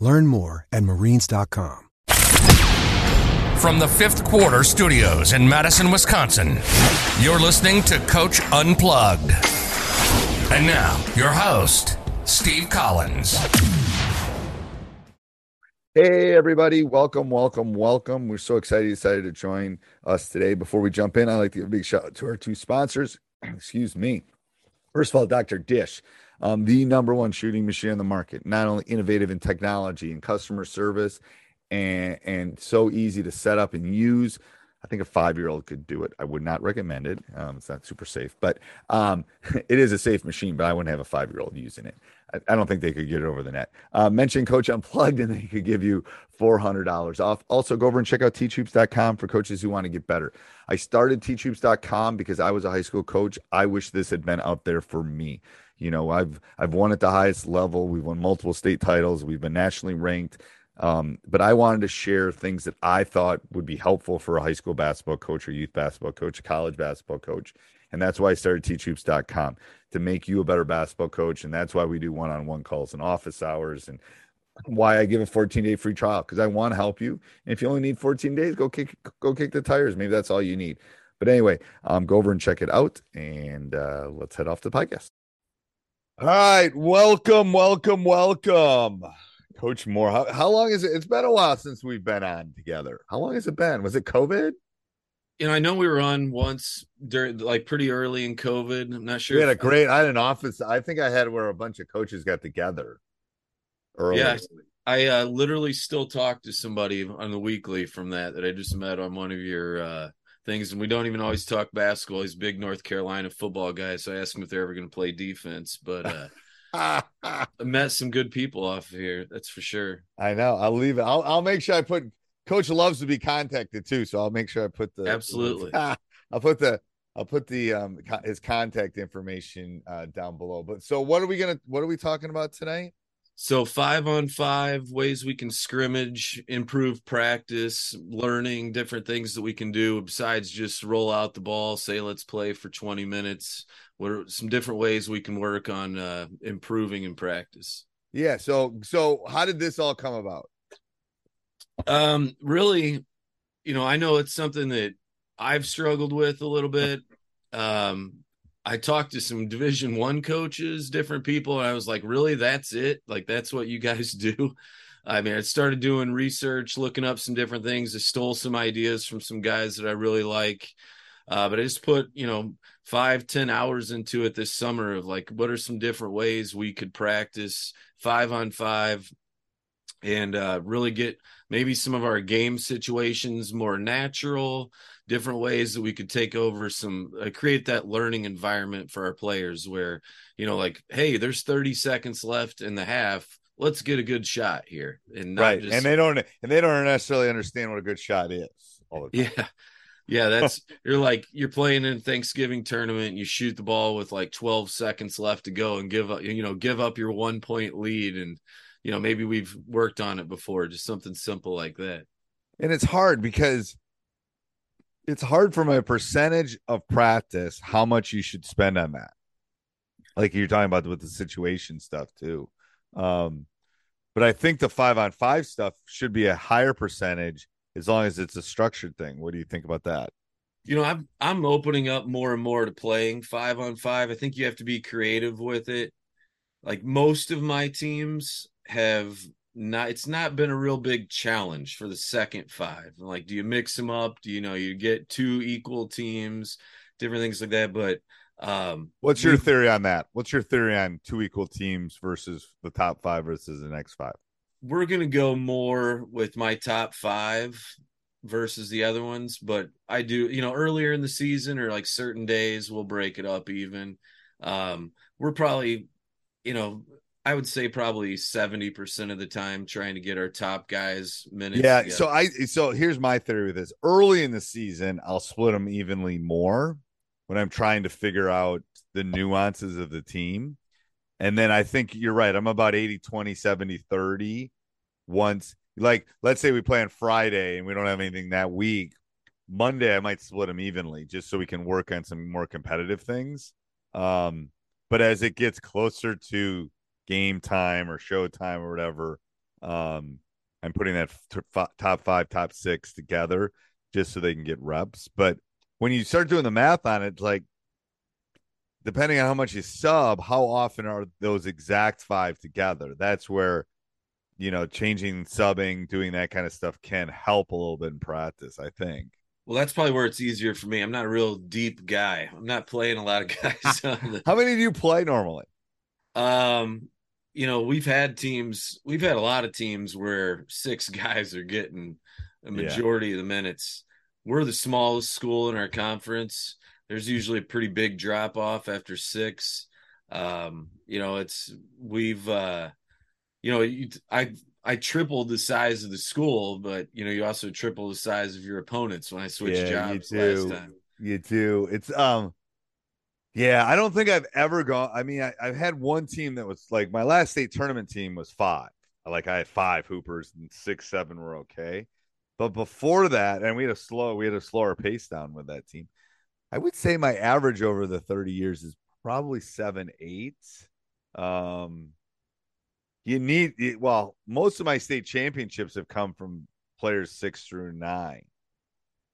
Learn more at marines.com. From the fifth quarter studios in Madison, Wisconsin, you're listening to Coach Unplugged. And now, your host, Steve Collins. Hey, everybody. Welcome, welcome, welcome. We're so excited you decided to join us today. Before we jump in, I'd like to give a big shout out to our two sponsors. Excuse me. First of all, Dr. Dish, um, the number one shooting machine in the market, not only innovative in technology and customer service and and so easy to set up and use. I think a five year old could do it. I would not recommend it. Um, it's not super safe, but um, it is a safe machine. But I wouldn't have a five year old using it. I, I, don't think they could get it over the net. Uh, mention Coach Unplugged, and they could give you four hundred dollars off. Also, go over and check out teachhoops.com for coaches who want to get better. I started teachhoops.com because I was a high school coach. I wish this had been out there for me. You know, I've I've won at the highest level. We've won multiple state titles. We've been nationally ranked. Um, but I wanted to share things that I thought would be helpful for a high school basketball coach or youth basketball coach, a college basketball coach. And that's why I started teachhoops.com to make you a better basketball coach. And that's why we do one on one calls and office hours and why I give a 14 day free trial because I want to help you. And if you only need 14 days, go kick go kick the tires. Maybe that's all you need. But anyway, um, go over and check it out, and uh, let's head off to the podcast. All right, welcome, welcome, welcome. Coach Moore, how, how long is it? It's been a while since we've been on together. How long has it been? Was it COVID? You know, I know we were on once during like pretty early in COVID. I'm not sure. We had a great. I had an office. I think I had where a bunch of coaches got together. Early. Yeah, I uh, literally still talk to somebody on the weekly from that that I just met on one of your uh, things, and we don't even always talk basketball. He's big North Carolina football guy, so I asked him if they're ever going to play defense, but. uh I met some good people off of here. That's for sure. I know. I'll leave it. I'll, I'll make sure I put. Coach loves to be contacted too, so I'll make sure I put the absolutely. I'll put the I'll put the um his contact information uh, down below. But so what are we gonna what are we talking about tonight? So five on five ways we can scrimmage, improve practice, learning different things that we can do besides just roll out the ball, say let's play for 20 minutes. What are some different ways we can work on uh, improving in practice? Yeah so so how did this all come about? Um really you know i know it's something that i've struggled with a little bit. Um i talked to some division one coaches different people and i was like really? That's it? Like that's what you guys do? I mean i started doing research looking up some different things. I stole some ideas from some guys that i really like. Uh, but I just put, you know, five, ten hours into it this summer of like, what are some different ways we could practice five on five and uh, really get maybe some of our game situations more natural, different ways that we could take over some, uh, create that learning environment for our players where, you know, like, hey, there's 30 seconds left in the half let's get a good shot here and right just... and they don't and they don't necessarily understand what a good shot is yeah yeah, that's you're like you're playing in Thanksgiving tournament. You shoot the ball with like 12 seconds left to go, and give up you know give up your one point lead, and you know, maybe we've worked on it before, just something simple like that. And it's hard because it's hard from a percentage of practice how much you should spend on that. Like you're talking about with the situation stuff too. Um, but I think the five on five stuff should be a higher percentage as long as it's a structured thing. What do you think about that? You know, I'm I'm opening up more and more to playing five on five. I think you have to be creative with it. Like most of my teams have not it's not been a real big challenge for the second five. Like, do you mix them up? Do you know you get two equal teams, different things like that? But um what's your theory on that? What's your theory on two equal teams versus the top five versus the next five? We're gonna go more with my top five versus the other ones, but I do, you know, earlier in the season or like certain days we'll break it up even. Um, we're probably, you know, I would say probably 70% of the time trying to get our top guys minutes. Yeah. Together. So I so here's my theory with this. Early in the season, I'll split them evenly more when I'm trying to figure out the nuances of the team. And then I think you're right. I'm about 80, 20, 70, 30 once like let's say we play on Friday and we don't have anything that week. Monday I might split them evenly just so we can work on some more competitive things. Um, but as it gets closer to game time or show time or whatever, um, I'm putting that f- top five, top six together just so they can get reps. But when you start doing the math on it, like depending on how much you sub, how often are those exact five together? That's where you know, changing subbing, doing that kind of stuff can help a little bit in practice, I think. Well, that's probably where it's easier for me. I'm not a real deep guy. I'm not playing a lot of guys. The... How many do you play normally? Um, you know, we've had teams, we've had a lot of teams where six guys are getting a majority yeah. of the minutes. We're the smallest school in our conference. There's usually a pretty big drop off after six. Um, you know, it's we've uh you know, you, I I tripled the size of the school, but you know, you also triple the size of your opponents when I switched yeah, jobs last time. You do. It's um yeah, I don't think I've ever gone. I mean, I, have had one team that was like my last state tournament team was five. Like I had five hoopers and six, seven were okay. But before that, and we had a slow, we had a slower pace down with that team. I would say my average over the 30 years is probably seven, eight. Um, you need well most of my state championships have come from players six through nine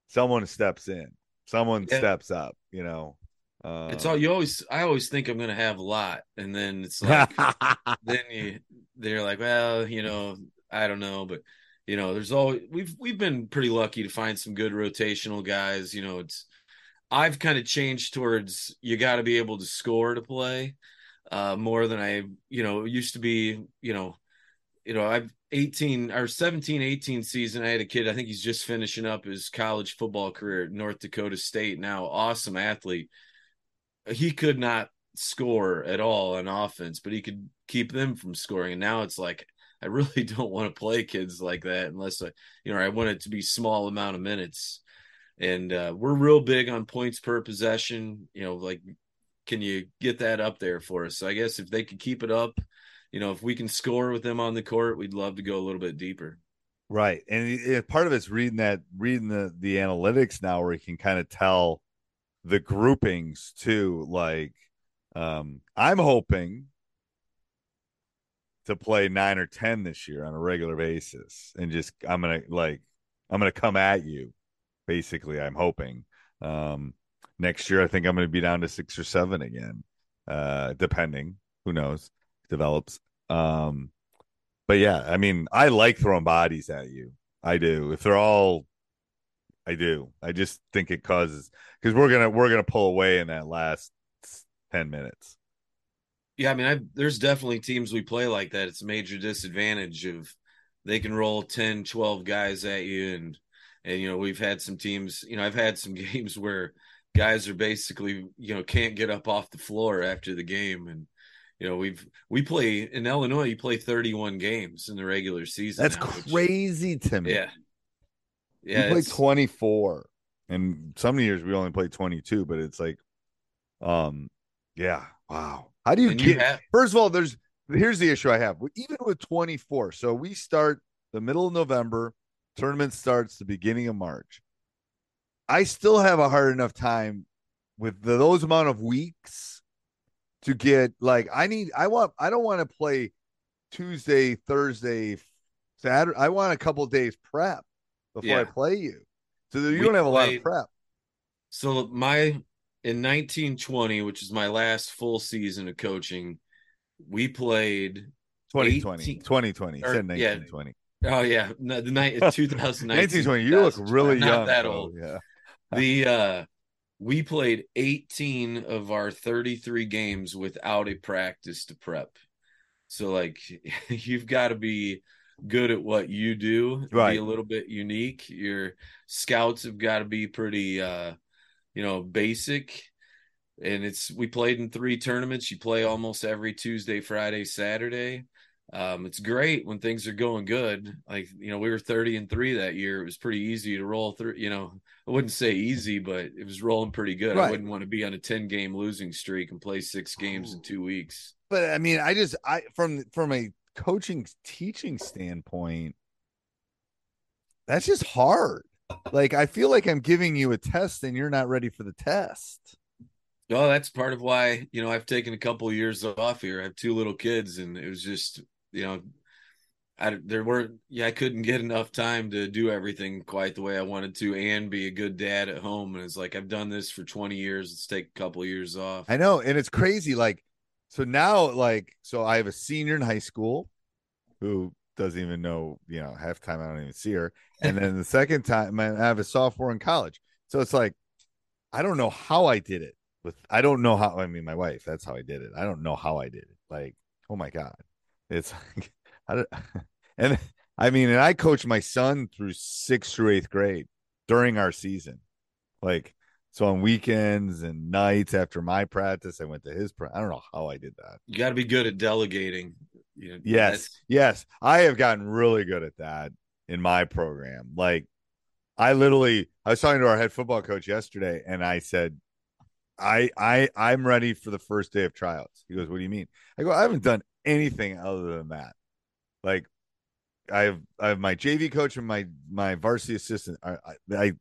someone steps in someone yeah. steps up you know uh, it's all you always i always think i'm gonna have a lot and then it's like then you they're like well you know i don't know but you know there's always we've we've been pretty lucky to find some good rotational guys you know it's i've kind of changed towards you got to be able to score to play uh, more than I, you know, used to be, you know, you know, I've 18 or 17, 18 season. I had a kid, I think he's just finishing up his college football career at North Dakota State now. Awesome athlete. He could not score at all on offense, but he could keep them from scoring. And now it's like, I really don't want to play kids like that unless I, you know, I want it to be small amount of minutes. And uh, we're real big on points per possession. You know, like can you get that up there for us? So I guess if they could keep it up, you know, if we can score with them on the court, we'd love to go a little bit deeper. Right, and part of it's reading that, reading the the analytics now, where you can kind of tell the groupings too. Like, um, I'm hoping to play nine or ten this year on a regular basis, and just I'm gonna like I'm gonna come at you. Basically, I'm hoping. Um, next year, I think I'm to be down to six or seven again, uh, depending. Who knows? Develops. Um, but yeah, I mean, I like throwing bodies at you. I do. If they're all, I do. I just think it causes because we're gonna we're gonna pull away in that last ten minutes. Yeah, I mean, I, there's definitely teams we play like that. It's a major disadvantage of they can roll 10, 12 guys at you, and and you know we've had some teams. You know, I've had some games where guys are basically you know can't get up off the floor after the game and you know we've we play in illinois you play 31 games in the regular season that's now, crazy which, to me yeah yeah we play 24 and some years we only play 22 but it's like um yeah wow how do you get you have, first of all there's here's the issue I have. Even with 24, so we start the middle of November, tournament starts the beginning of March. I still have a hard enough time with the, those amount of weeks to get like I need I want I don't want to play Tuesday, Thursday, Saturday. I want a couple days prep before yeah. I play you. So you we don't have a played, lot of prep. So my in 1920, which is my last full season of coaching, we played 2020. 18, 2020. Or, said 1920. Yeah. Oh yeah, no, the night 2019. 1920. You look really young. Not that old. Yeah. The uh we played 18 of our 33 games without a practice to prep. So like you've got to be good at what you do, right. be a little bit unique. Your scouts have got to be pretty uh you know, basic. And it's we played in three tournaments. You play almost every Tuesday, Friday, Saturday. Um, it's great when things are going good. Like, you know, we were 30 and three that year. It was pretty easy to roll through, you know, I wouldn't say easy, but it was rolling pretty good. Right. I wouldn't want to be on a 10 game losing streak and play six games in two weeks. But I mean, I just, I, from, from a coaching teaching standpoint, that's just hard. Like, I feel like I'm giving you a test and you're not ready for the test. Oh, that's part of why, you know, I've taken a couple of years off here. I have two little kids and it was just you know, I there weren't yeah I couldn't get enough time to do everything quite the way I wanted to and be a good dad at home and it's like I've done this for 20 years let's take a couple of years off. I know and it's crazy like so now like so I have a senior in high school who doesn't even know you know half time I don't even see her. And then the second time I have a sophomore in college. So it's like I don't know how I did it with I don't know how I mean my wife that's how I did it. I don't know how I did it. Like oh my god. It's like, I don't, and I mean, and I coached my son through sixth through eighth grade during our season. Like, so on weekends and nights after my practice, I went to his. practice. I don't know how I did that. You got to be good at delegating. You know, yes, yes, I have gotten really good at that in my program. Like, I literally, I was talking to our head football coach yesterday, and I said, I, I, I'm ready for the first day of tryouts. He goes, "What do you mean?" I go, "I haven't done anything other than that. Like I have I have my JV coach and my my varsity assistant. I, I, I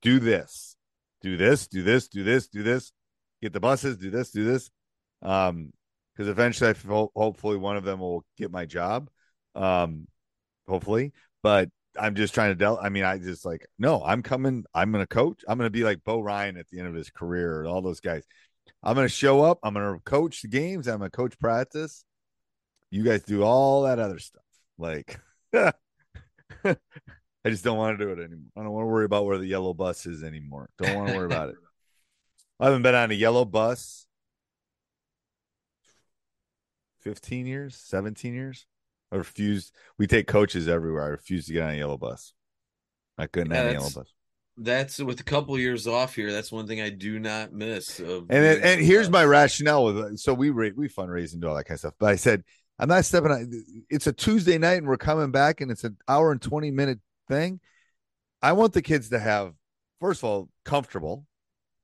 do this, do this, do this, do this, do this. Get the buses, do this, do this. Um, because eventually, I feel, hopefully one of them will get my job. Um, hopefully, but I'm just trying to del. I mean, I just like no. I'm coming. I'm gonna coach. I'm gonna be like Bo Ryan at the end of his career. And all those guys. I'm gonna show up. I'm gonna coach the games. I'm gonna coach practice. You guys do all that other stuff. Like, I just don't want to do it anymore. I don't want to worry about where the yellow bus is anymore. Don't want to worry about it. I haven't been on a yellow bus 15 years, 17 years. I refuse. We take coaches everywhere. I refuse to get on a yellow bus. I couldn't yeah, have a yellow bus. That's with a couple years off here. That's one thing I do not miss. and and here's my rationale with uh, so we we fundraise and do all that kind of stuff. But I said I'm not stepping on. It's a Tuesday night and we're coming back and it's an hour and 20 minute thing. I want the kids to have, first of all, comfortable.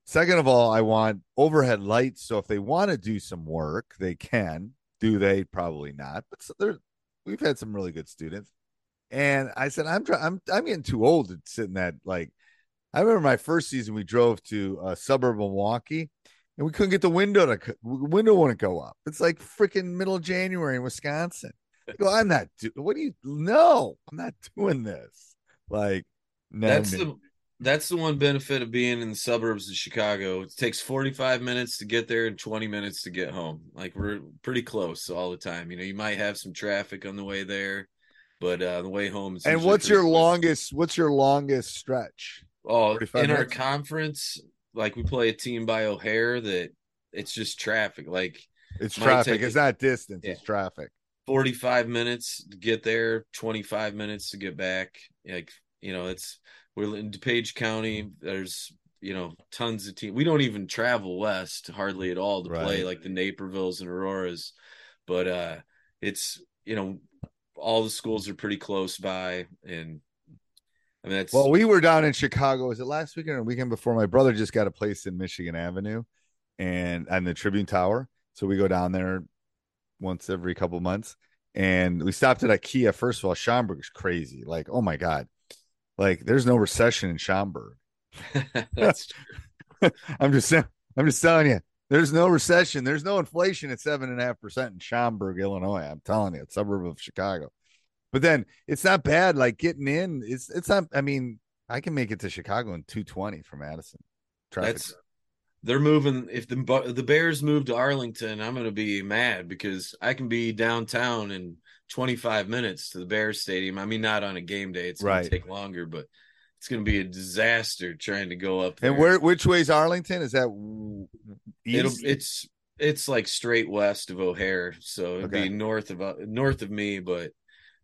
Second of all, I want overhead lights. So if they want to do some work, they can. Do they? Probably not. But so we've had some really good students. And I said, I'm trying. I'm I'm getting too old to sit in that. Like, I remember my first season. We drove to a suburb of Milwaukee, and we couldn't get the window to window wouldn't go up. It's like freaking middle January in Wisconsin. I go, I'm not. Do- what do you? No, I'm not doing this. Like, no, that's the that's the one benefit of being in the suburbs of Chicago. It takes 45 minutes to get there and 20 minutes to get home. Like we're pretty close all the time. You know, you might have some traffic on the way there, but uh the way home. and what's your longest? What's your longest stretch? Oh, in minutes? our conference, like we play a team by O'Hare that it's just traffic. Like it's traffic. It's not distance. Yeah, it's traffic. 45 minutes to get there, 25 minutes to get back. Like, you know, it's we're in DuPage County. There's, you know, tons of teams. We don't even travel west hardly at all to right. play like the Napervilles and Auroras. But uh it's, you know, all the schools are pretty close by and I mean, that's... well, we were down in Chicago. Was it last weekend or weekend before? My brother just got a place in Michigan Avenue, and and the Tribune Tower. So we go down there once every couple months, and we stopped at IKEA. First of all, Schaumburg is crazy. Like, oh my god, like there's no recession in Schaumburg. That's I'm just. I'm just telling you. There's no recession. There's no inflation at seven and a half percent in Schaumburg, Illinois. I'm telling you, it's suburb of Chicago. But then it's not bad. Like getting in, it's it's not. I mean, I can make it to Chicago in 220 from Madison. Traffic. That's they're moving. If the the Bears move to Arlington, I'm going to be mad because I can be downtown in 25 minutes to the Bears stadium. I mean, not on a game day; it's going Right. to take longer, but it's going to be a disaster trying to go up there. and where? Which way's Arlington? Is that it's it's like straight west of O'Hare, so it'd Okay. be north of uh, north of me, but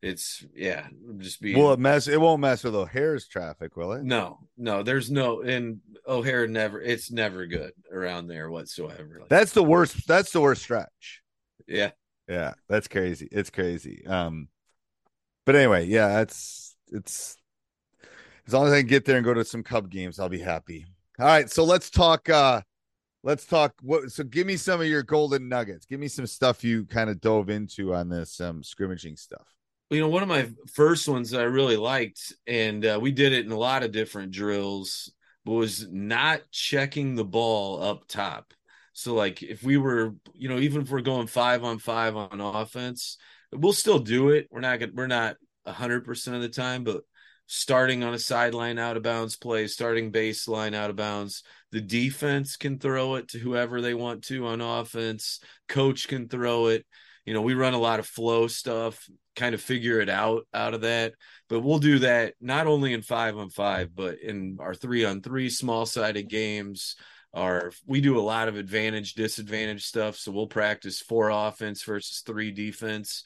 it's yeah, just be Well, it mess? It won't mess with O'Hare's traffic, will it? no, no. There's no and O'Hare never. It's never good around there whatsoever. Like, That's the worst. That's the worst stretch. yeah, Yeah, that's crazy. It's crazy. Um, but anyway, yeah, that's it's as long as I can get there and go to some Cub games, I'll be happy. All right, so let's talk. uh Let's talk. What? So, give me some of your golden nuggets. Give me some stuff you kind of dove into on this um scrimmaging stuff. you know, one of my first ones that I really liked, and uh, we did it in a lot of different drills, was not checking the ball up top. So, like, if we were, you know, even if we're going five on five on offense, we'll still do it. We're not gonna, we're not hundred percent of the time, but starting on a sideline out of bounds play, starting baseline out of bounds, the defense can throw it to whoever they want to on offense. Coach can throw it. You know, we run a lot of flow stuff, kind of figure it out out of that. But we'll do that not only in five on five, but in our three on three small sided games. Our we do a lot of advantage disadvantage stuff. So we'll practice four offense versus three defense.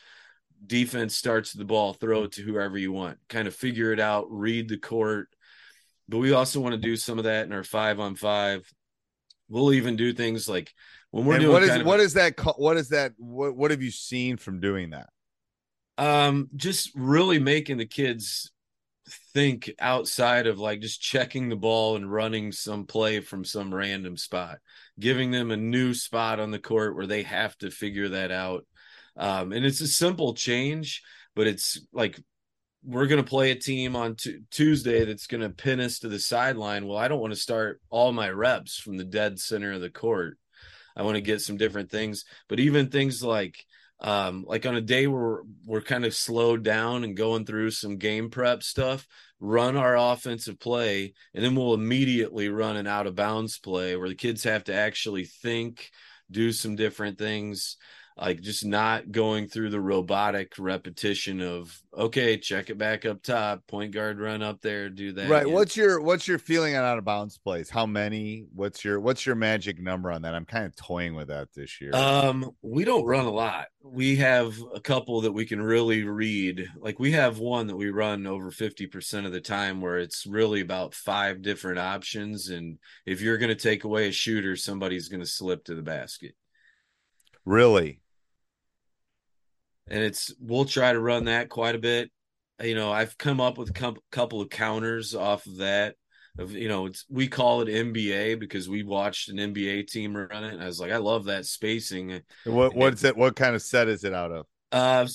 Defense starts the ball, throw it to whoever you want, kind of figure it out, read the court. But we also want to do some of that in our five on five. We'll even do things like when we're And doing what is of- what is that? What is that? What What have you seen from doing that? um just really making the kids think outside of like just checking the ball and running some play from some random spot giving them a new spot on the court where they have to figure that out um and it's a simple change but it's like we're going to play a team on t- Tuesday that's going to pin us to the sideline. Well, I don't want to start all my reps from the dead center of the court. I want to get some different things, but even things like um like on a day where we're kind of slowed down and going through some game prep stuff, run our offensive play and then we'll immediately run an out of bounds play where the kids have to actually think, do some different things like just not going through the robotic repetition of okay check it back up top point guard run up there do that right. again. What's your What's your feeling on out of bounds plays? How many? What's your What's your magic number on that? I'm kind of toying with that this year. um we don't run a lot we have a couple that we can really read like we have one that we run over 50% of the time where it's really about five different options and if you're going to take away a shooter somebody's going to slip to the basket really? And it's we'll try to run that quite a bit. You know, I've come up with a couple of counters off of that. Of you know, it's we call it NBA because we watched an NBA team run it, and I was like, I love that spacing. What What's it? What kind of set is it out of? Uh,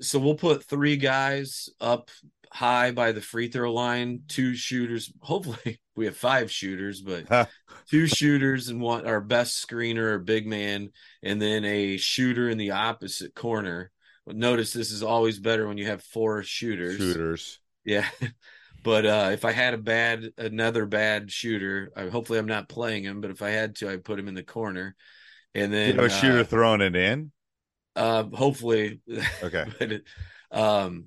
so we'll put three guys up high by the free throw line, two shooters. Hopefully, we have five shooters, but two shooters and one our best screener or big man, and then a shooter in the opposite corner. Notice this is always better when you have four shooters. Shooters. Yeah. But uh, if I had a bad, another bad shooter, I, hopefully I'm not playing him. But if I had to, I'd put him in the corner, and You then have a shooter uh, throwing it in. uh, hopefully, Okay. but um,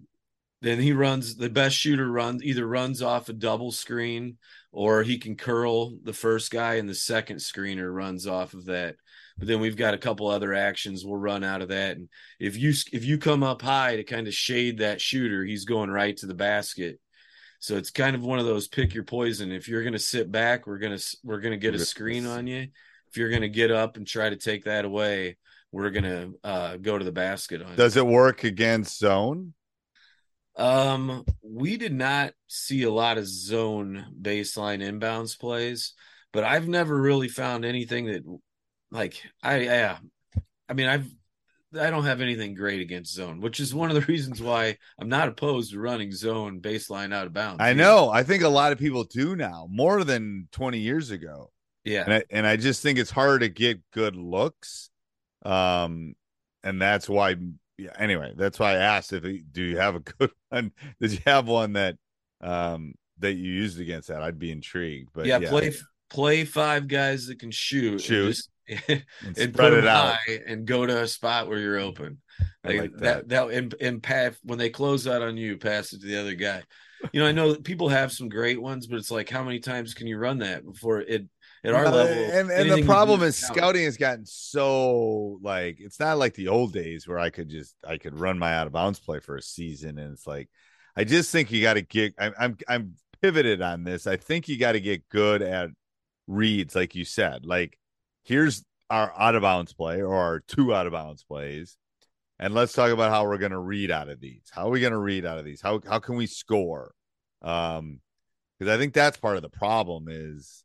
then he runs the best shooter runs either runs off a double screen or he can curl the first guy and the second screener runs off of that. But then we've got a couple other actions we'll run out of that. And if you if you come up high to kind of shade that shooter, he's going right to the basket. So it's kind of one of those pick your poison. If you're going to sit back, we're going to we're going to get a screen on you. If you're going to get up and try to take that away, we're going to uh, go to the basket on. Does it work against zone? Um, we did not see a lot of zone baseline inbounds plays, but I've never really found anything that, like, I yeah, I mean, I've I don't have anything great against zone, which is one of the reasons why I'm not opposed to running zone baseline out of bounds. I know. I think a lot of people do now, more than 20 years ago. Yeah. And I, and I just think it's hard to get good looks. Um, and that's why, yeah, anyway, that's why I asked if do you have a good one? Did you have one that, um, that you used against that? I'd be intrigued. But yeah, yeah play play five guys that can shoot, Shoot. just, and, And put spread it out. and go to a spot where you're open. Like, like that. That and, and pass when they close out on you, pass it to the other guy. You know, I know that people have some great ones, but it's like how many times can you run that before it at our Uh, level? and and the problem is scouting has gotten so like it's not like the old days where I could just I could run my out of bounds play for a season and it's like I just think you got to get I'm I'm I'm pivoted on this. I think you got to get good at reads like you said. Like here's our out of bounds play or our two out of bounds plays. And let's talk about how we're going to read out of these. How are we going to read out of these? How how can we score? Um because I think that's part of the problem is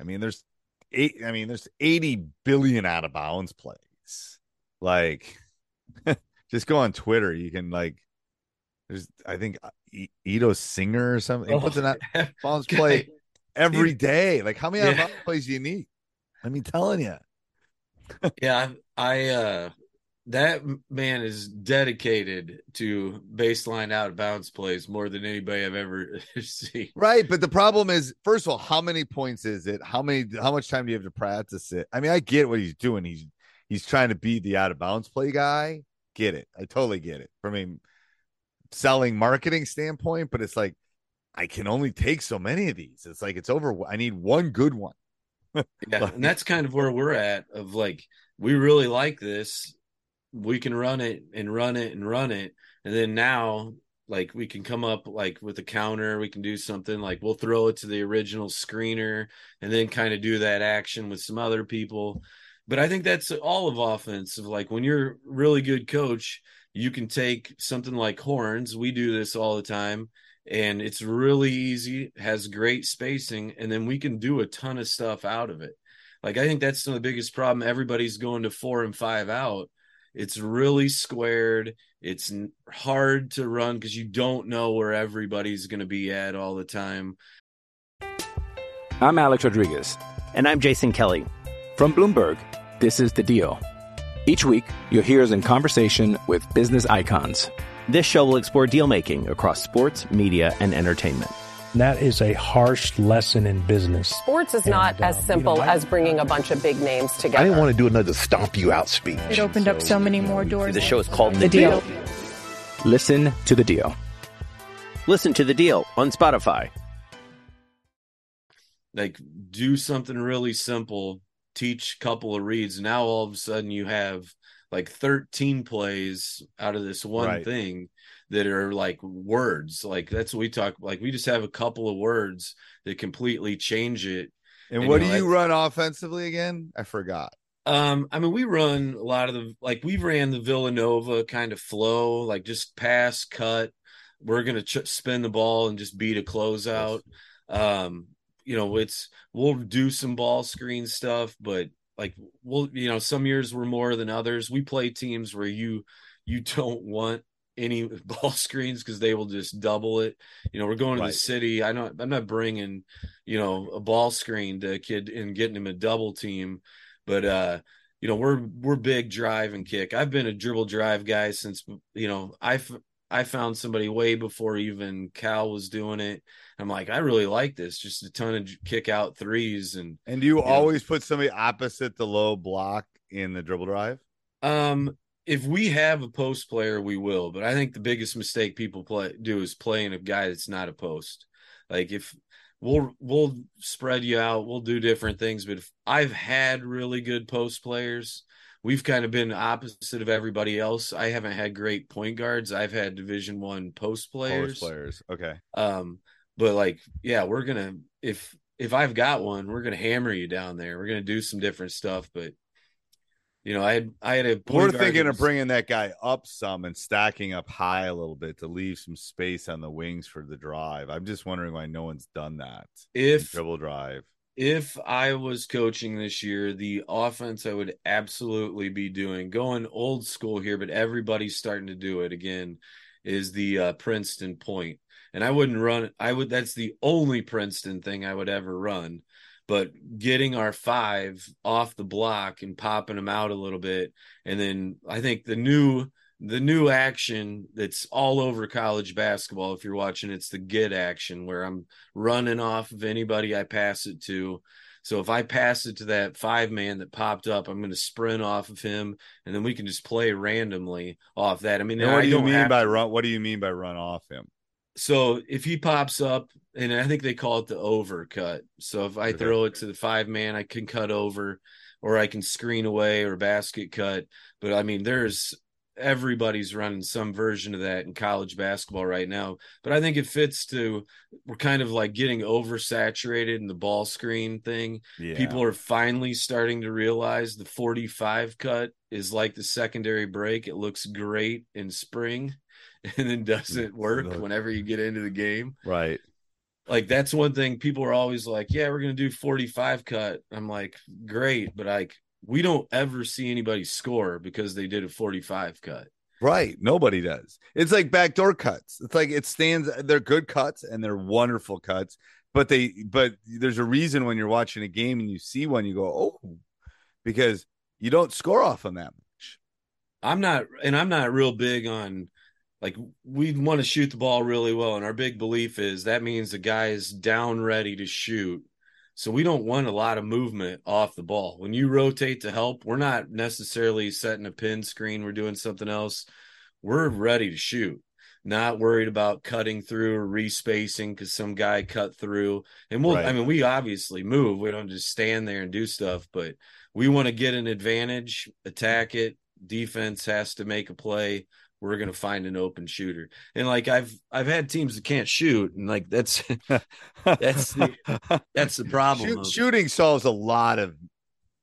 I mean, there's eight. I mean, there's 80 billion out of bounds plays. Like, just go on Twitter. You can like, there's I think uh, E- Ito Singer or something. He puts an out of bounds play every day. Like, how many out of Yeah. bounds plays do you need? I mean, telling you. yeah I, I uh that man is dedicated to baseline out of bounds plays more than anybody I've ever seen. Right, but the problem is, first of all, how many points is it? How many? How much time do you have to practice it? I mean, I get what he's doing. He's he's trying to be the out of bounds play guy. Get it? I totally get it from a selling marketing standpoint. But it's like I can only take so many of these. It's like it's over. I need one good one. Yeah, and that's kind of where we're at. Of like, we really like this. We can run it and run it and run it, and then now, like, we can come up like with a counter. We can do something like we'll throw it to the original screener, and then kind of do that action with some other people. But I think that's all of offense. Of like when you're really good coach, you can take something like horns. We do this all the time and it's really easy, has great spacing, and then we can do a ton of stuff out of it. Like I think that's the biggest problem. Everybody's going to four and five out. It's really squared. It's hard to run because you don't know where everybody's going to be at all the time. I'm Alex Rodriguez. And I'm Jason Kelly. From Bloomberg, this is The Deal. Each week, you'll hear us in conversation with business icons. This show will explore deal making across sports, media, and entertainment. That is a harsh lesson in business. Sports is not And, uh, as you know, simple I- as bringing a bunch of big names together. I didn't want to do another stomp you out speech. It opened up so many more doors. The show is called The Deal. Listen to The Deal. Listen to the deal on Spotify. Like do something really simple, teach a couple of reads. Now all of a sudden you have like 13 plays out of this one Right. thing that are like words. Like that's what we talk like we just have a couple of words that completely change it. And And, what you do you run offensively again? I forgot. Um, I mean, we run a lot of the like we ran the Villanova kind of flow, like just pass, cut. We're gonna ch- spin the ball and just beat a closeout. Um, you know, it's we'll do some ball screen stuff, but like we'll you know some years we're more than others. We play teams where you you don't want any ball screens because they will just double it. You know, we're going to Right. the city. I know I'm not bringing you know a ball screen to a kid and getting him a double team but uh you know we're we're big drive and kick i've been a dribble drive guy since you know i f- i found somebody way before even cal was doing it i'm like i really like this just a ton of kick out threes and And do you know. always put somebody opposite the low block in the dribble drive? um if we have a post player we will but i think the biggest mistake people play do is playing a guy that's not a post like if we'll we'll spread you out we'll do different things but if i've had really good post players we've kind of been opposite of everybody else i haven't had great point guards i've had division one post players Post players. Okay. um but like yeah we're gonna if if i've got one we're gonna hammer you down there we're gonna do some different stuff but you know i had i had a point We're thinking that of bringing that guy up some and stacking up high a little bit to leave some space on the wings for the drive. I'm just wondering why no one's done that. if dribble drive. If I was coaching this year, the offense I would absolutely be doing going old school here, but everybody's starting to do it again. Is the uh, Princeton point, and I wouldn't run. I would. That's the only Princeton thing I would ever run. But getting our five off the block and popping them out a little bit, and then I think the new the new action that's all over college basketball if you're watching it's the get action where i'm running off of anybody i pass it to. So if i pass it to that five man that popped up i'm going to sprint off of him and then we can just play randomly off that. I mean what I do you mean by to, run what do you mean by run off him? So if he pops up and i think they call it the overcut. So if i throw it to the five man i can cut over or i can screen away or basket cut. But i mean there's everybody's running some version of that in college basketball right now. But I think it fits to we're kind of like getting oversaturated in the ball screen thing. Yeah. People are finally starting to realize the 45 cut is like the secondary break. It looks great in spring and then doesn't work whenever you get into the game. Right. Like that's one thing people are always like, yeah, we're going to do 45 cut. I'm like, great, but like we don't ever see anybody score because they did a 45 cut. Right. Nobody does. It's like backdoor cuts. It's like it stands, they're good cuts and they're wonderful cuts. But they, but there's a reason when you're watching a game and you see one, you go, oh, because you don't score off on that much. I'm not, and I'm not real big on like we want to shoot the ball really well. And our big belief is that means the guy is down ready to shoot so we don't want a lot of movement off the ball. When you rotate to help, we're not necessarily setting a pin screen, we're doing something else. We're ready to shoot. Not worried about cutting through or respacing because some guy cut through. And we'll, right. I mean, we obviously move. We don't just stand there and do stuff, but we want to get an advantage, attack it. Defense has to make a play we're going to find an open shooter. And like I've I've had teams that can't shoot, and like that's that's the, that's the problem. Shoot, shooting solves a lot of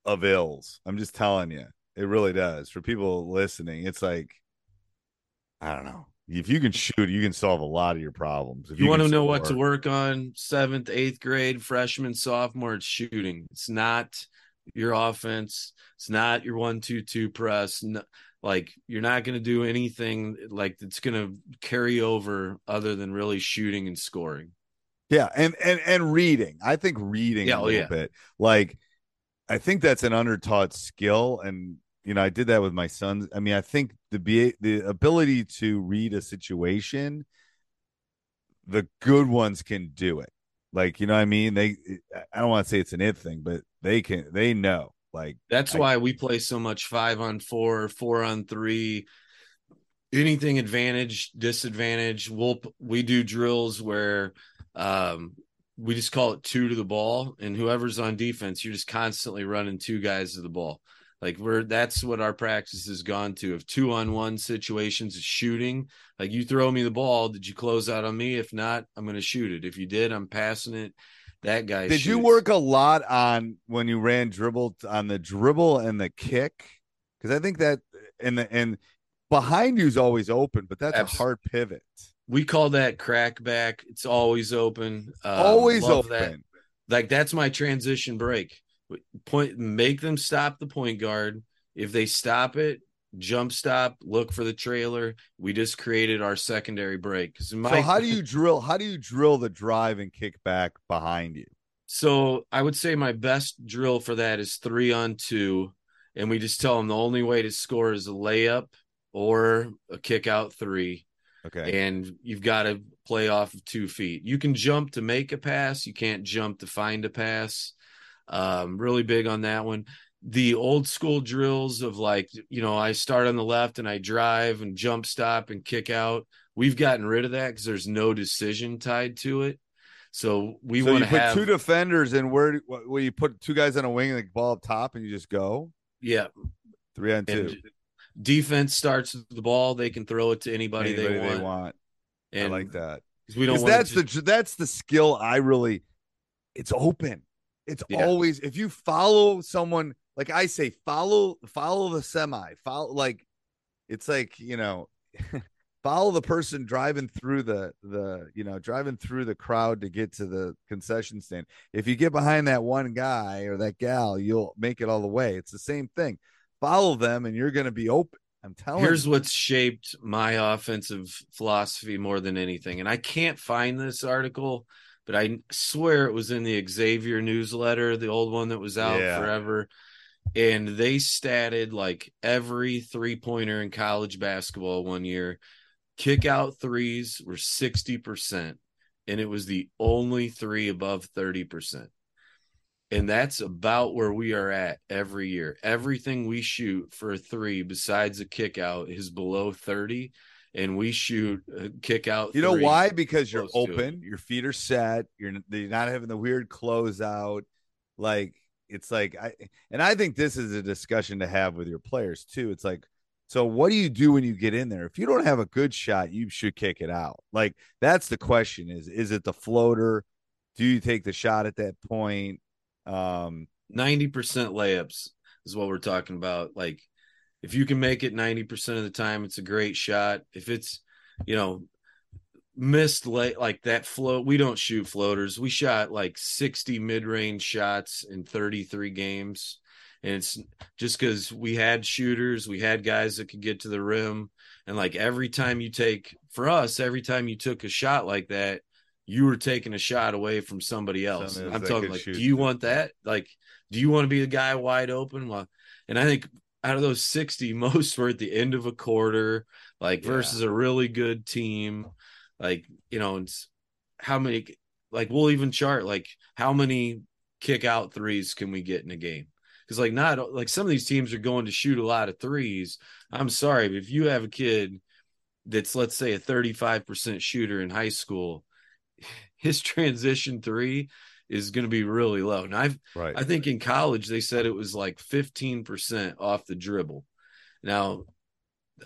of ills. I'm just telling you, it really does. For people listening, it's like I don't know. If you can shoot, you can solve a lot of your problems. If you, you want to know what to work on, seventh, eighth grade, freshman, sophomore, it's shooting. It's not your offense. It's not your one, two, two press. No, like you're not going to do anything like that's going to carry over other than really shooting and scoring. Yeah and and and reading. I think reading yeah, a oh, little yeah. bit. Like i think that's an undertaught skill and you know i did that with my sons. I mean i think the be the ability to read a situation the good ones can do it. Like you know what i mean? They i don't want to say it's an it thing but they can they know like that's I, why we play so much five on four, four on three, anything advantage, disadvantage. We'll we do drills where um we just call it two to the ball, and whoever's on defense, you're just constantly running two guys to the ball. Like we're that's what our practice has gone to. of two on one situations is shooting, like you throw me the ball, did you close out on me? If not, I'm going to shoot it. If you did, I'm passing it that guy. Did shoots. you work a lot on when you ran dribble on the dribble and the kick? Because I think that and the and behind you is always open, but that's Absolutely. a hard pivot. We call that crackback. It's always open. Um, always open. That. Like that's my transition break. Point make them stop the point guard. If they stop it, jump stop, look for the trailer. We just created our secondary break. My, so how do you drill? How do you drill the drive and kick back behind you? So I would say my best drill for that is three on two, and we just tell them the only way to score is a layup or a kick out three. Okay, and you've got to play off of two feet. You can jump to make a pass. You can't jump to find a pass. Um, really big on that one the old school drills of like you know i start on the left and i drive and jump stop and kick out. We've gotten rid of that because there's no decision tied to it. So we so want to have two defenders and where where you put two guys on a wing and the ball up top and you just go? Yeah. Three on two. and defense starts with the ball they can throw it to anybody, anybody they want, they want. And i like that. we don't that's just... the that's the skill i really it's open. It's yeah. always if you follow someone like I say, follow follow the semi. Follow like it's like you know, follow the person driving through the the you know driving through the crowd to get to the concession stand if you get behind that one guy or that gal you'll make it all the way it's the same thing follow them and you're going to be open i'm telling you. here's you. what's shaped my offensive philosophy more than anything and i can't find this article but i swear it was in the xavier newsletter the old one that was out yeah. forever and they statted like every three pointer in college basketball one year kick out threes were 60%, and it was the only three above 30%. And that's about where we are at every year. Everything we shoot for a three besides a kick out is below 30 and we shoot a kick out. You know why? Because you're open, your feet are set, you're, you're not having the weird closeout. Like it's like I and I think this is a discussion to have with your players too. It's like so what do you do when you get in there? If you don't have a good shot, you should kick it out. Like that's the question is is it the floater? Do you take the shot at that point? Um 90% layups is what we're talking about. Like if you can make it 90% of the time, it's a great shot. If it's, you know, missed late like that float, we don't shoot floaters. We shot like 60 mid-range shots in 33 games and it's just because we had shooters, we had guys that could get to the rim, and like every time you take for us, every time you took a shot like that, you were taking a shot away from somebody else. I'm talking like, do you want that? Like, do you want to be the guy wide open? Well, and I think out of those 60, most were at the end of a quarter, like yeah. versus a really good team. Like, you know, it's how many like we'll even chart like how many kick out threes can we get in a game? because like not like some of these teams are going to shoot a lot of threes. I'm sorry, but if you have a kid that's let's say a 35% shooter in high school, his transition three is going to be really low. And I've right. I think in college they said it was like 15% off the dribble. Now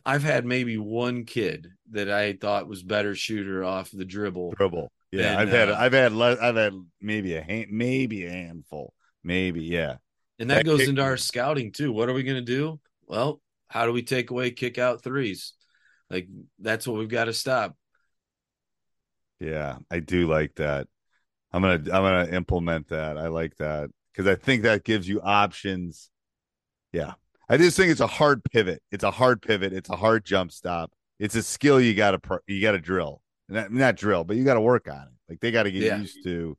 I've had maybe one kid that I thought was better shooter off the dribble. Dribble. Yeah, than, I've had uh, I've had I've had maybe a hand, maybe a handful. Maybe, yeah. And that, that goes into our scouting too. What are we going to do? Well, how do we take away kick out threes? Like that's what we've got to stop. Yeah, I do like that. I'm gonna I'm gonna implement that. I like that because I think that gives you options. Yeah, I just think it's a hard pivot. It's a hard pivot. It's a hard jump stop. It's a skill you got to you got to drill. Not, not drill, but you got to work on it. Like they got to get yeah. used to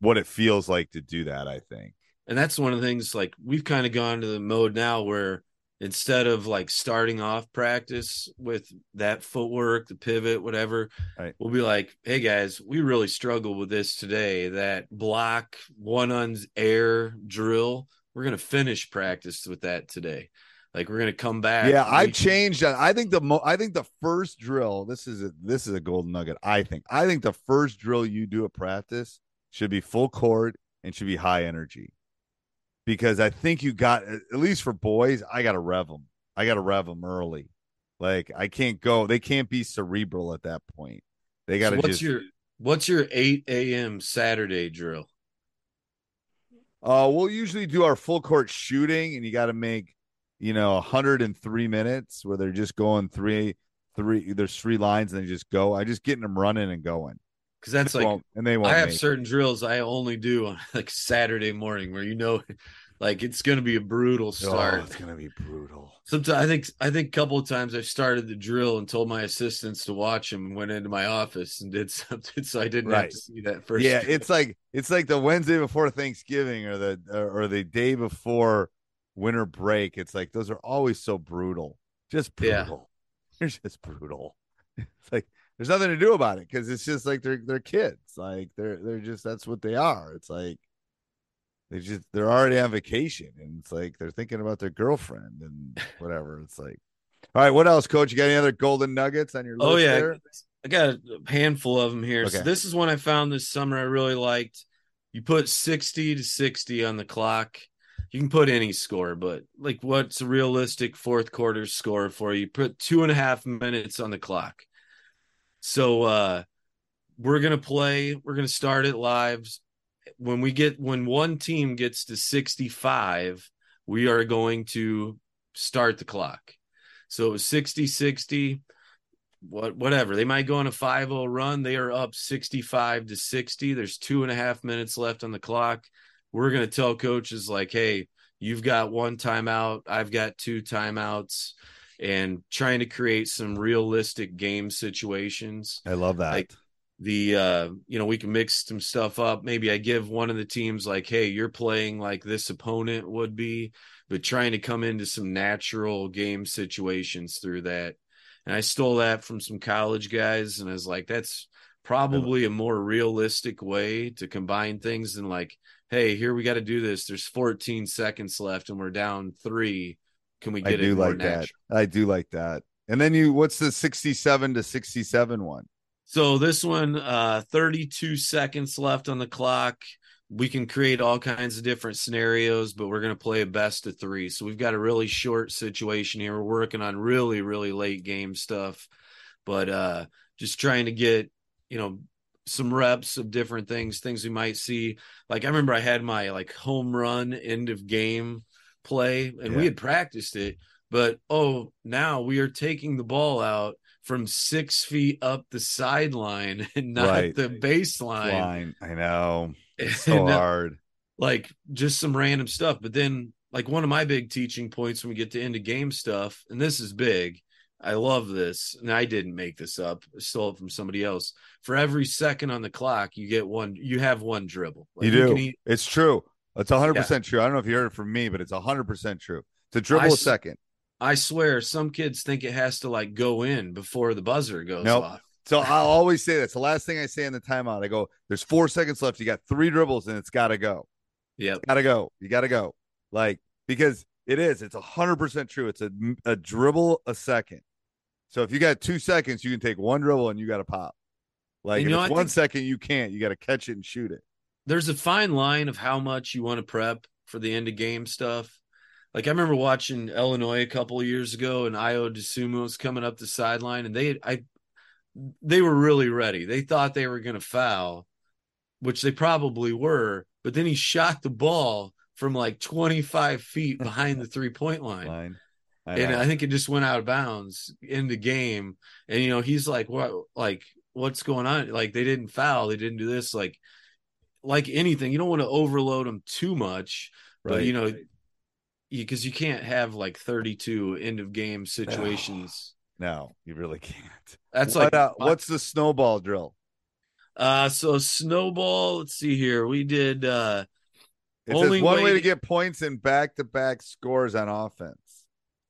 what it feels like to do that. I think and that's one of the things like we've kind of gone to the mode now where instead of like starting off practice with that footwork, the pivot, whatever, right. we'll be like, hey guys, we really struggled with this today. That block one on air drill, we're gonna finish practice with that today. Like we're gonna come back. Yeah, I've changed that. I think the mo- I think the first drill. This is a this is a golden nugget. I think. I think the first drill you do at practice should be full court and should be high energy because I think you got at least for boys, I got to rev them. I got to rev them early. Like I can't go. They can't be cerebral at that point. They got to. So what's just, your What's your eight a.m. Saturday drill? Uh, we'll usually do our full court shooting, and you got to make, you know, 103 minutes where they're just going three, three. There's three lines, and they just go. I just getting them running and going because that's like and they won't I have certain it. drills I only do on like Saturday morning where you know like it's going to be a brutal oh, start. Oh, it's going to be brutal. Sometimes I think I think a couple of times I've started the drill and told my assistants to watch him. and went into my office and did something so I didn't right. have to see that first. Yeah, drill. it's like it's like the Wednesday before Thanksgiving or the or the day before winter break. It's like those are always so brutal. Just brutal. Yeah. They're just brutal. It's like there's nothing to do about it because it's just like they're they're kids. Like they're they're just that's what they are. It's like they just they're already on vacation and it's like they're thinking about their girlfriend and whatever. It's like, all right, what else, Coach? You got any other golden nuggets on your list? Oh yeah, there? I got a handful of them here. Okay. So this is one I found this summer. I really liked. You put sixty to sixty on the clock. You can put any score, but like what's a realistic fourth quarter score for you? Put two and a half minutes on the clock. So uh we're gonna play, we're gonna start it live. When we get when one team gets to 65, we are going to start the clock. So it 60 60. what whatever. They might go on a 5-0 run. They are up 65 to 60 there's two and a half minutes left on the clock. We're going to tell coaches like hey you've got one timeout i've got two timeouts and trying to create some realistic game situations. I love that. Like the uh you know we can mix some stuff up maybe i give one of the teams like hey you're playing like this opponent would be but trying to come into some natural game situations through that and I stole that from some college guys, and I was like, that's probably a more realistic way to combine things than like, hey, here we got to do this. There's 14 seconds left, and we're down three. Can we get it? I do it like natural? that. I do like that. And then you, what's the 67 to 67 one? So this one, uh, 32 seconds left on the clock we can create all kinds of different scenarios, but we're going to play a best of three. So we've got a really short situation here. We're working on really, really late game stuff, but uh, just trying to get, you know, some reps of different things, things we might see. Like I remember I had my like home run end of game play and yeah. we had practiced it, but oh, now we are taking the ball out from six feet up the sideline and not right. the baseline. Line. I know it's so and, uh, hard. Like just some random stuff. But then, like one of my big teaching points when we get to end of game stuff, and this is big. I love this, and I didn't make this up. I stole it from somebody else. For every second on the clock, you get one. You have one dribble. Like you do. You it's true. It's hundred yeah. percent true. I don't know if you heard it from me, but it's hundred percent true. It's a dribble I, a second. I swear, some kids think it has to like go in before the buzzer goes nope. off. So I'll always say that's the last thing I say in the timeout. I go, "There's four seconds left. You got three dribbles, and it's got to go. Yeah, got to go. You got to go. Like because it is. It's a hundred percent true. It's a a dribble a second. So if you got two seconds, you can take one dribble and you got to pop. Like you know, one think, second, you can't. You got to catch it and shoot it. There's a fine line of how much you want to prep for the end of game stuff. Like I remember watching Illinois a couple of years ago, and Ayo Dosunmu was coming up the sideline, and they I they were really ready. They thought they were going to foul, which they probably were, but then he shot the ball from like 25 feet behind the three point line. line. I and I think it just went out of bounds in the game. And you know, he's like, what like what's going on? Like they didn't foul, they didn't do this. Like like anything, you don't want to overload them too much. Right. But you know, because you, can't have like 32 end of game situations. No, you really can't. That's what, like uh, what's the snowball drill? Uh so snowball, let's see here. We did uh it's only one way, way to get points in back to back scores on offense.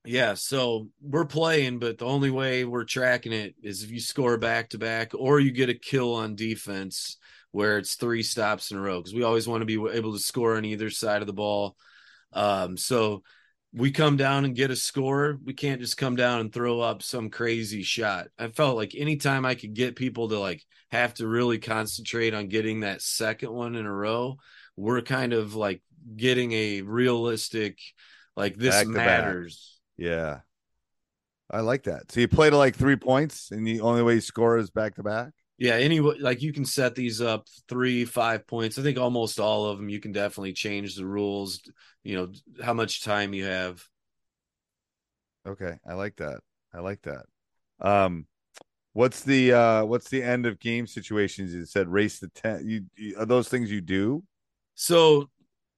Yeah, so we're playing, but the only way we're tracking it is if you score back to back or you get a kill on defense where it's three stops in a row because we always want to be able to score on either side of the ball. Um, so we come down and get a score, we can't just come down and throw up some crazy shot. I felt like anytime I could get people to like have to really concentrate on getting that second one in a row, we're kind of like getting a realistic like this matters. Back. Yeah. I like that. So you play to like three points and the only way you score is back to back? Yeah, anyway, like you can set these up three, five points. I think almost all of them you can definitely change the rules. You know how much time you have. Okay, I like that. I like that. Um, what's the uh what's the end of game situations? You said race the ten. You, you are those things you do? So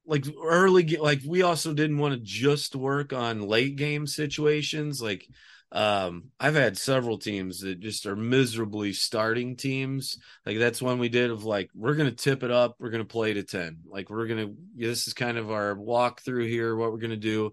like early like we also didn't want to just work on late game situations like um, I've had several teams that just are miserably starting teams. Like that's one we did of like we're gonna tip it up, we're gonna play to ten. Like we're gonna this is kind of our walk through here, what we're gonna do,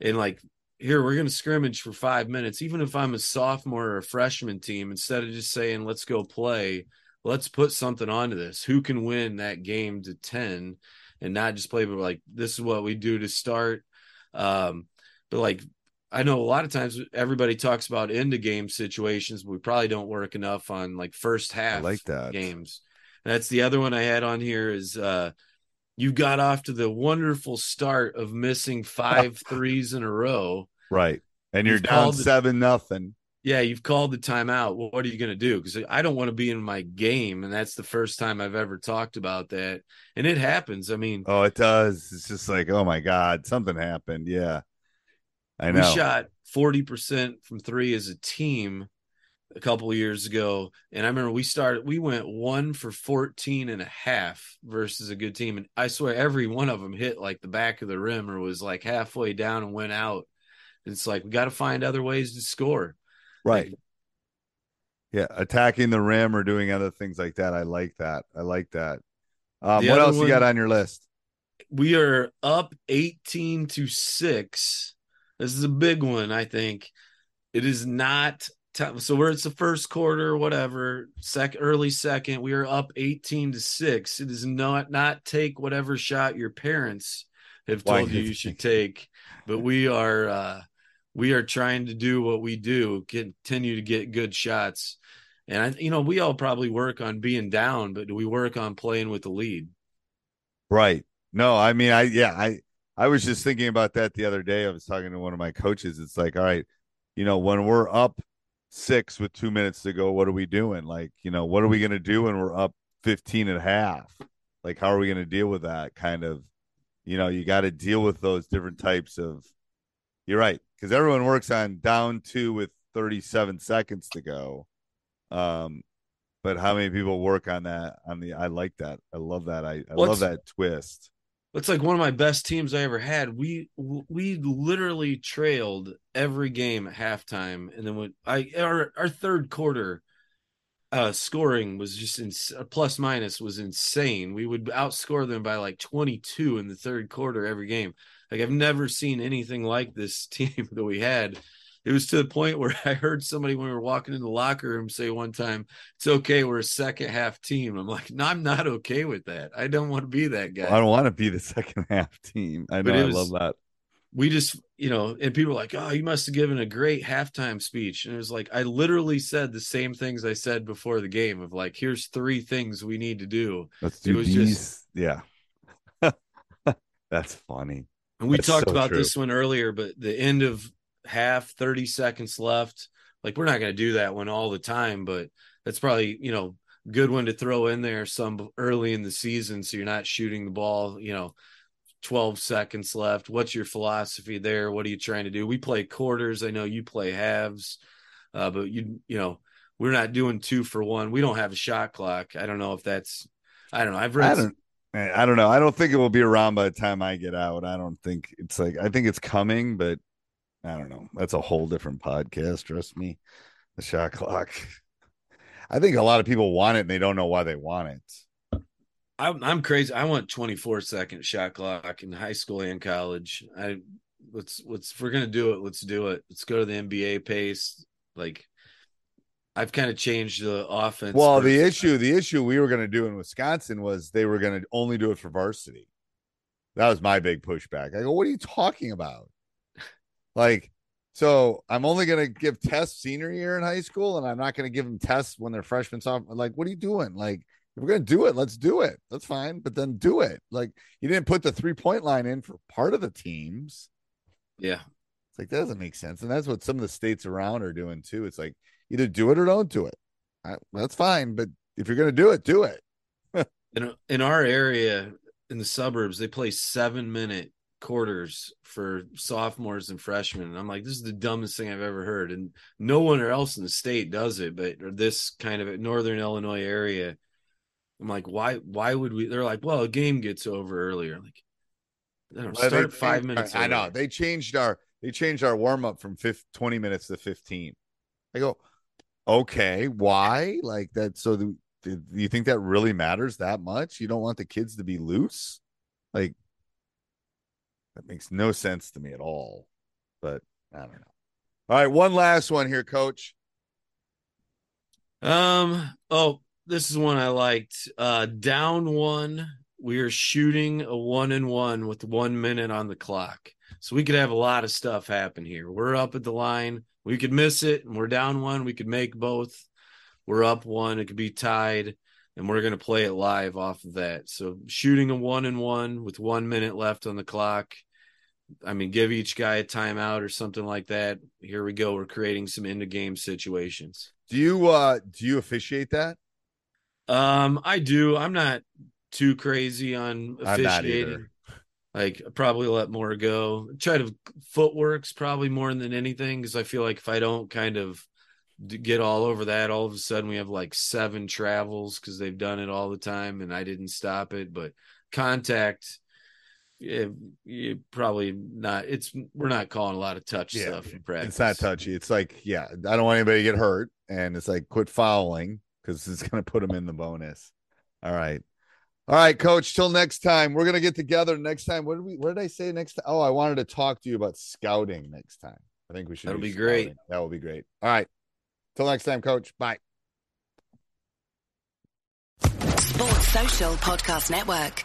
and like here we're gonna scrimmage for five minutes. Even if I'm a sophomore or a freshman team, instead of just saying let's go play, let's put something onto this. Who can win that game to ten, and not just play, but like this is what we do to start. Um, but like I know a lot of times everybody talks about end of game situations, but we probably don't work enough on like first half I like that. games. that's the other one I had on here is uh you got off to the wonderful start of missing five threes in a row. Right. And you're you've down seven nothing. Yeah, you've called the timeout. Well, what are you going to do? Because I don't want to be in my game, and that's the first time I've ever talked about that. And it happens. I mean, oh, it does. It's just like, oh my god, something happened. Yeah, I know. We shot 40% from three as a team. a couple years ago and i remember we started we went one for 14 and a half versus a good team and i swear every one of them hit like the back of the rim or was like halfway down and went out it's like we got to find other ways to score right. Yeah attacking the rim or doing other things like that. I like that. I like that. Um, what else one, you got on your list? We are up 18 to 6 this is a big one i think. It is not so where it's the first quarter, whatever, sec early second, we are up 18 to 6. It is not not take whatever shot your parents have told Why? you you should take, but we are uh we are trying to do what we do, continue to get good shots. And I you know, we all probably work on being down, but do we work on playing with the lead? Right. No, I mean I yeah, I I was just thinking about that the other day. I was talking to one of my coaches. It's like, all right, you know, when we're up six with two minutes to go, what are we doing? Like, you know, what are we going to do when we're up 15 and a half? Like, how are we going to deal with that kind of, you know, you got to deal with those different types of, you're right. Cause everyone works on down two with 37 seconds to go. Um, but how many people work on that? On the, I like that. I love that. I, I love that twist it's like one of my best teams I ever had. We we literally trailed every game at halftime, and then when I our our third quarter uh scoring was just in uh, plus minus was insane. We would outscore them by like 22 in the third quarter every game. Like I've never seen anything like this team that we had it was to the point where I heard somebody when we were walking in the locker room say one time, "It's okay, we're a second half team." I'm like, "No, I'm not okay with that. I don't want to be that guy. Well, I don't want to be the second half team. I know, I love that. We just, you know, and people are like, "Oh, you must have given a great halftime speech," and it was like I literally said the same things I said before the game of like, "Here's three things we need to do." Let's do it was these. Just, yeah, that's funny. And we That's talked so about true. this one earlier, but the end of half, 30 seconds left. Like we're not going to do that one all the time, but that's probably, you know, good one to throw in there some early in the season so you're not shooting the ball, you know, 12 seconds left. What's your philosophy there? What are you trying to do? We play quarters. I know you play halves. Uh, but you you know, we're not doing two for one. We don't have a shot clock. I don't know if that's I don't know. I've read I don't, I don't know. I don't think it will be around by the time I get out. I don't think it's like I think it's coming, but I don't know. That's a whole different podcast. Trust me. The shot clock. I think a lot of people want it and they don't know why they want it. I'm, I'm crazy. I want 24 second shot clock in high school and college. I let's let's if we're gonna do it, let's do it. Let's go to the NBA pace. Like I've kind of changed the offense. Well, the issue, the issue we were going to do in Wisconsin was they were going to only do it for varsity. That was my big pushback. I go, what are you talking about? Like, so I'm only going to give tests senior year in high school, and I'm not going to give them tests when they're freshmen. Sophomore. Like, what are you doing? Like, we're going to do it, let's do it. That's fine, but then do it. Like, you didn't put the three point line in for part of the teams. Yeah, it's like that doesn't make sense, and that's what some of the states around are doing too. It's like either do it or don't do it. I, that's fine, but if you're going to do it, do it. in in our area in the suburbs, they play seven minute quarters for sophomores and freshmen. And I'm like, this is the dumbest thing I've ever heard. And no one else in the state does it, but this kind of northern Illinois area. I'm like, why why would we they're like, well, a game gets over earlier. Like I don't know, start they, five minutes. I, I know. They changed our they changed our warm up from 50, 20 minutes to 15. I go, okay, why? Like that so the, do you think that really matters that much? You don't want the kids to be loose? Like that makes no sense to me at all. But I don't know. All right, one last one here, coach. Um, oh, this is one I liked. Uh down one. We are shooting a one and one with one minute on the clock. So we could have a lot of stuff happen here. We're up at the line. We could miss it and we're down one. We could make both. We're up one. It could be tied and we're going to play it live off of that. So shooting a one and one with one minute left on the clock. I mean, give each guy a timeout or something like that. Here we go. We're creating some into game situations. Do you uh do you officiate that? Um, I do. I'm not too crazy on officiating. Like probably let more go. Try to footworks probably more than anything because I feel like if I don't kind of get all over that. All of a sudden, we have like seven travels because they've done it all the time, and I didn't stop it. But contact, yeah, you probably not. It's we're not calling a lot of touch yeah, stuff in practice. It's not touchy. It's like, yeah, I don't want anybody to get hurt, and it's like quit fouling because it's going to put them in the bonus. All right. All right, coach. Till next time. We're gonna get together next time. What did we what did I say next time? Oh, I wanted to talk to you about scouting next time. I think we should That'll be scouting. great. That will be great. All right. Till next time, coach. Bye. Sports Social Podcast Network.